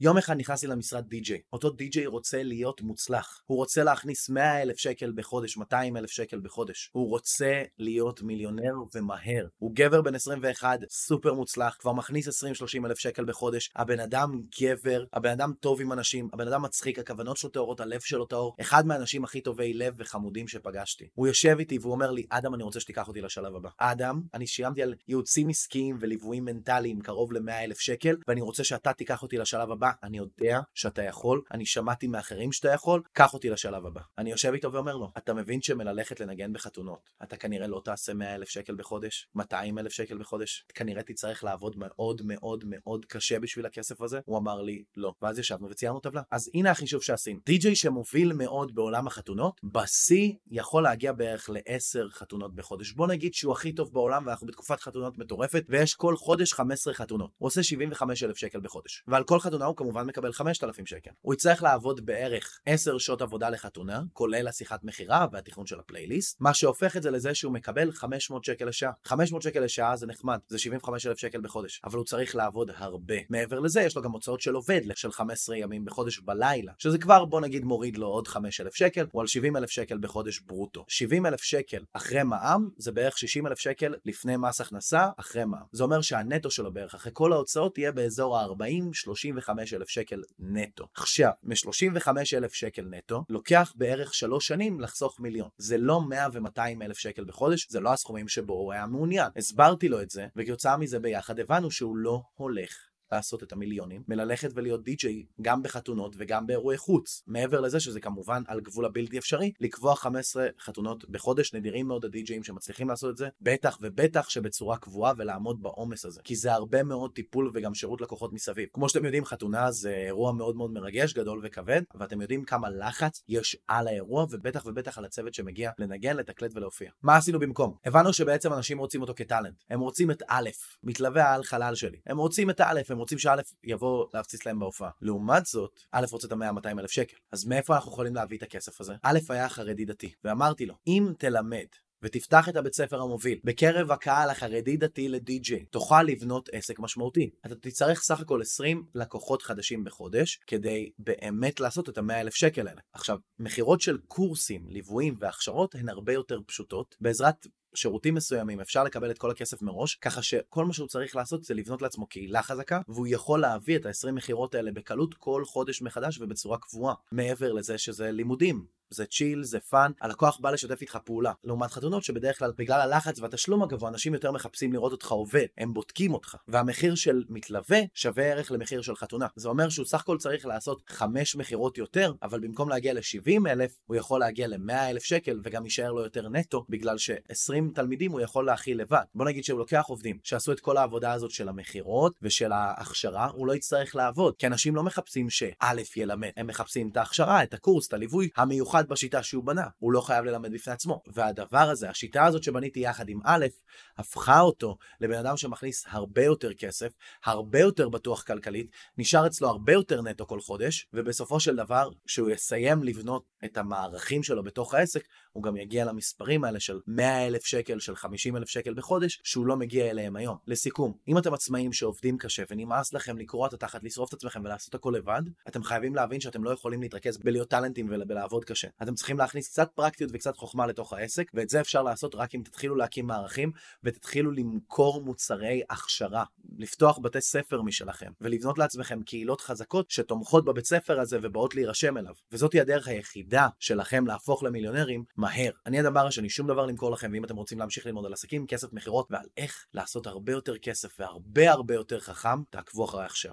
יום אחד נכנסתי למשרד די-ג'יי. אותו די-ג'יי רוצה להיות מוצלח. הוא רוצה להכניס 100 אלף שקל בחודש, 200 אלף שקל בחודש. הוא רוצה להיות מיליונר ומהר. הוא גבר בן 21, סופר מוצלח, כבר מכניס 20-30 אלף שקל בחודש. הבן אדם גבר, הבן אדם טוב עם אנשים, הבן אדם מצחיק, הכוונות שלו טהורות, הלב שלו טהור. אחד מהאנשים הכי טובי לב וחמודים שפגשתי. הוא יושב איתי והוא אומר לי, אדם, אני רוצה שתיקח אותי לשלב הבא. אדם, אני שילמתי על ייעוצים עסקיים וליוויים מנטליים קרוב ל-100 אלף שקל, ואני רוצה שאתה תיקח אותי לשלב הבא. אני יודע שאתה יכול, אני שמעתי מאחרים שאתה יכול, קח אותי לשלב הבא. אני יושב איתו ואומר לו, אתה מבין שמללכת לנגן בחתונות, אתה כנראה לא תעשה 100 אלף שקל בחודש, 200 אלף שקל בחודש, כנראה תצטרך לעבוד מאוד מאוד מאוד קשה בשביל הכסף הזה? הוא אמר לי, לא. ואז ישבנו וציירנו טבלה. אז הנה החישוב שעשינו. די.ג'יי שמוביל מאוד בעולם החתונות, בשיא יכול להגיע בערך ל-10 חתונות בחודש. בוא נגיד שהוא הכי טוב בעולם ואנחנו בתקופת חתונות מטורפת, ויש כל חודש 15 חתונות. הוא עושה 75 אלף שקל בחודש. ועל כל חתונה הוא כמובן מקבל 5,000 שקל. הוא יצטרך לעבוד בערך 10 שעות עבודה לחתונה, כולל השיחת מכירה והתכנון של הפלייליסט, מה שהופך את זה לזה שהוא מקבל 500 שקל לשעה. 500 שקל לשעה זה נחמד, זה 75,000 שקל בחודש, אבל הוא צריך לעבוד הרבה. מעבר לזה, יש לו גם הוצאות של עובד של 15 ימים בחודש בלילה, שזה כבר בוא נגיד מוריד לו עוד 5,000 שקל, הוא על 70,000 שקל בחודש ברוטו. 70,000 שקל אחרי מע"מ, זה בערך 60,000 שקל לפני מס הכנסה, אחרי מע"מ. זה אומר שהנטו שלו בערך אחרי כל ההוצאות יהיה באזור ה-40-35 אלף שקל נטו. עכשיו, מ-35 אלף שקל נטו, לוקח בערך שלוש שנים לחסוך מיליון. זה לא 100 ו-200 אלף שקל בחודש, זה לא הסכומים שבו הוא היה מעוניין. הסברתי לו את זה, וכתוצאה מזה ביחד הבנו שהוא לא הולך לעשות את המיליונים, מללכת ולהיות די-ג'יי גם בחתונות וגם באירועי חוץ. מעבר לזה שזה כמובן על גבול הבלתי אפשרי, לקבוע 15 חתונות בחודש, נדירים מאוד הדי-ג'אים שמצליחים לעשות את זה, בטח ובטח שבצורה קבועה ולעמוד בעומס הזה. כי זה הרבה מאוד טיפול וגם שירות לקוחות מסביב. כמו שאתם יודעים, חתונה זה אירוע מאוד מאוד מרגש, גדול וכבד, ואתם יודעים כמה לחץ יש על האירוע, ובטח ובטח על הצוות שמגיע לנגן, לתקלט ולהופיע. מה עשינו במקום? הבנו שבעצם אנשים רוצים אותו כטאלנט. הם רוצים את א', מתלווה העל חלל שלי. הם רוצים את א', הם רוצים שא' יבוא להפציץ להם בהופעה. לעומת זאת, א' רוצה את ה-100-200 אלף שקל. אז מאיפה אנחנו יכולים להביא את הכסף הזה? א' היה חרדי דתי, ואמרתי לו, אם תלמד ותפתח את הבית ספר המוביל בקרב הקהל החרדי דתי לדי-ג'יי, תוכל לבנות עסק משמעותי. אתה תצטרך סך הכל 20 לקוחות חדשים בחודש כדי באמת לעשות את ה-100 אלף שקל האלה. עכשיו, מכירות של קורסים, ליוויים והכשרות הן הרבה יותר פשוטות בעזרת שירותים מסוימים אפשר לקבל את כל הכסף מראש, ככה שכל מה שהוא צריך לעשות זה לבנות לעצמו קהילה חזקה, והוא יכול להביא את ה-20 מכירות האלה בקלות כל חודש מחדש ובצורה קבועה. מעבר לזה שזה לימודים, זה chill, זה fun, הלקוח בא לשתף איתך פעולה. לעומת חתונות שבדרך כלל בגלל הלחץ והתשלום הגבוה אנשים יותר מחפשים לראות אותך עובד, הם בודקים אותך. והמחיר של מתלמד שווה ערך למחיר של חתונה. זה אומר שהוא סך הכל צריך לעשות 5 מכירות יותר, אבל במקום להגיע ל-70 אלף, הוא יכול להגיע ל-100 אלף שקל וגם יישאר לו יותר נטו, בגלל ש-20 תלמידים הוא יכול להכיל לבד. בוא נגיד שהוא לוקח עובדים שעשו את כל העבודה הזאת של המכירות ושל ההכשרה, הוא לא יצטרך לעבוד. כי אנשים לא מחפשים שא' ילמד, הם מחפשים את ההכשרה, את הקורס, את הליווי המיוחד מיוחד בשיטה שהוא בנה, הוא לא חייב ללמד בפני עצמו. והדבר הזה, השיטה הזאת שבניתי יחד עם א', הפכה אותו לבן אדם שמכניס הרבה יותר כסף, הרבה יותר בטוח כלכלית, נשאר אצלו הרבה יותר נטו כל חודש, ובסופו של דבר, כשהוא יסיים לבנות את המערכים שלו בתוך העסק, הוא גם יגיע למספרים האלה של 100 אלף שקל, של 50 אלף שקל בחודש, שהוא לא מגיע אליהם היום. לסיכום, אם אתם עצמאים שעובדים קשה ונמאס לכם לקרוע את התחת, לשרוף את עצמכם ולעשות הכל לבד, אתם חייבים להבין שאתם לא יכולים להתרכז בלהיות טאלנטים ולעבוד קשה. אתם צריכים להכניס קצת פרקטיות וקצת חוכמה לתוך העסק, ואת זה אפשר לעשות רק אם תתחילו להקים מערכים ותתחילו למכור מוצרי הכשרה, לפתוח בתי ספר משלכם, ולבנות לעצמכם קהילות חזקות שתומכות בבית ספר הזה ובאות להירשם אליו. וזאתי הדרך היחידה שלכם להפוך למיליונרים מהר. אני הדבר השני, שום דבר למכור לכם, ואם אתם רוצים להמשיך ללמוד על עסקים, כסף, מכירות ועל איך לעשות הרבה יותר כסף והרבה הרבה יותר חכם, תעקבו אחריי עכשיו.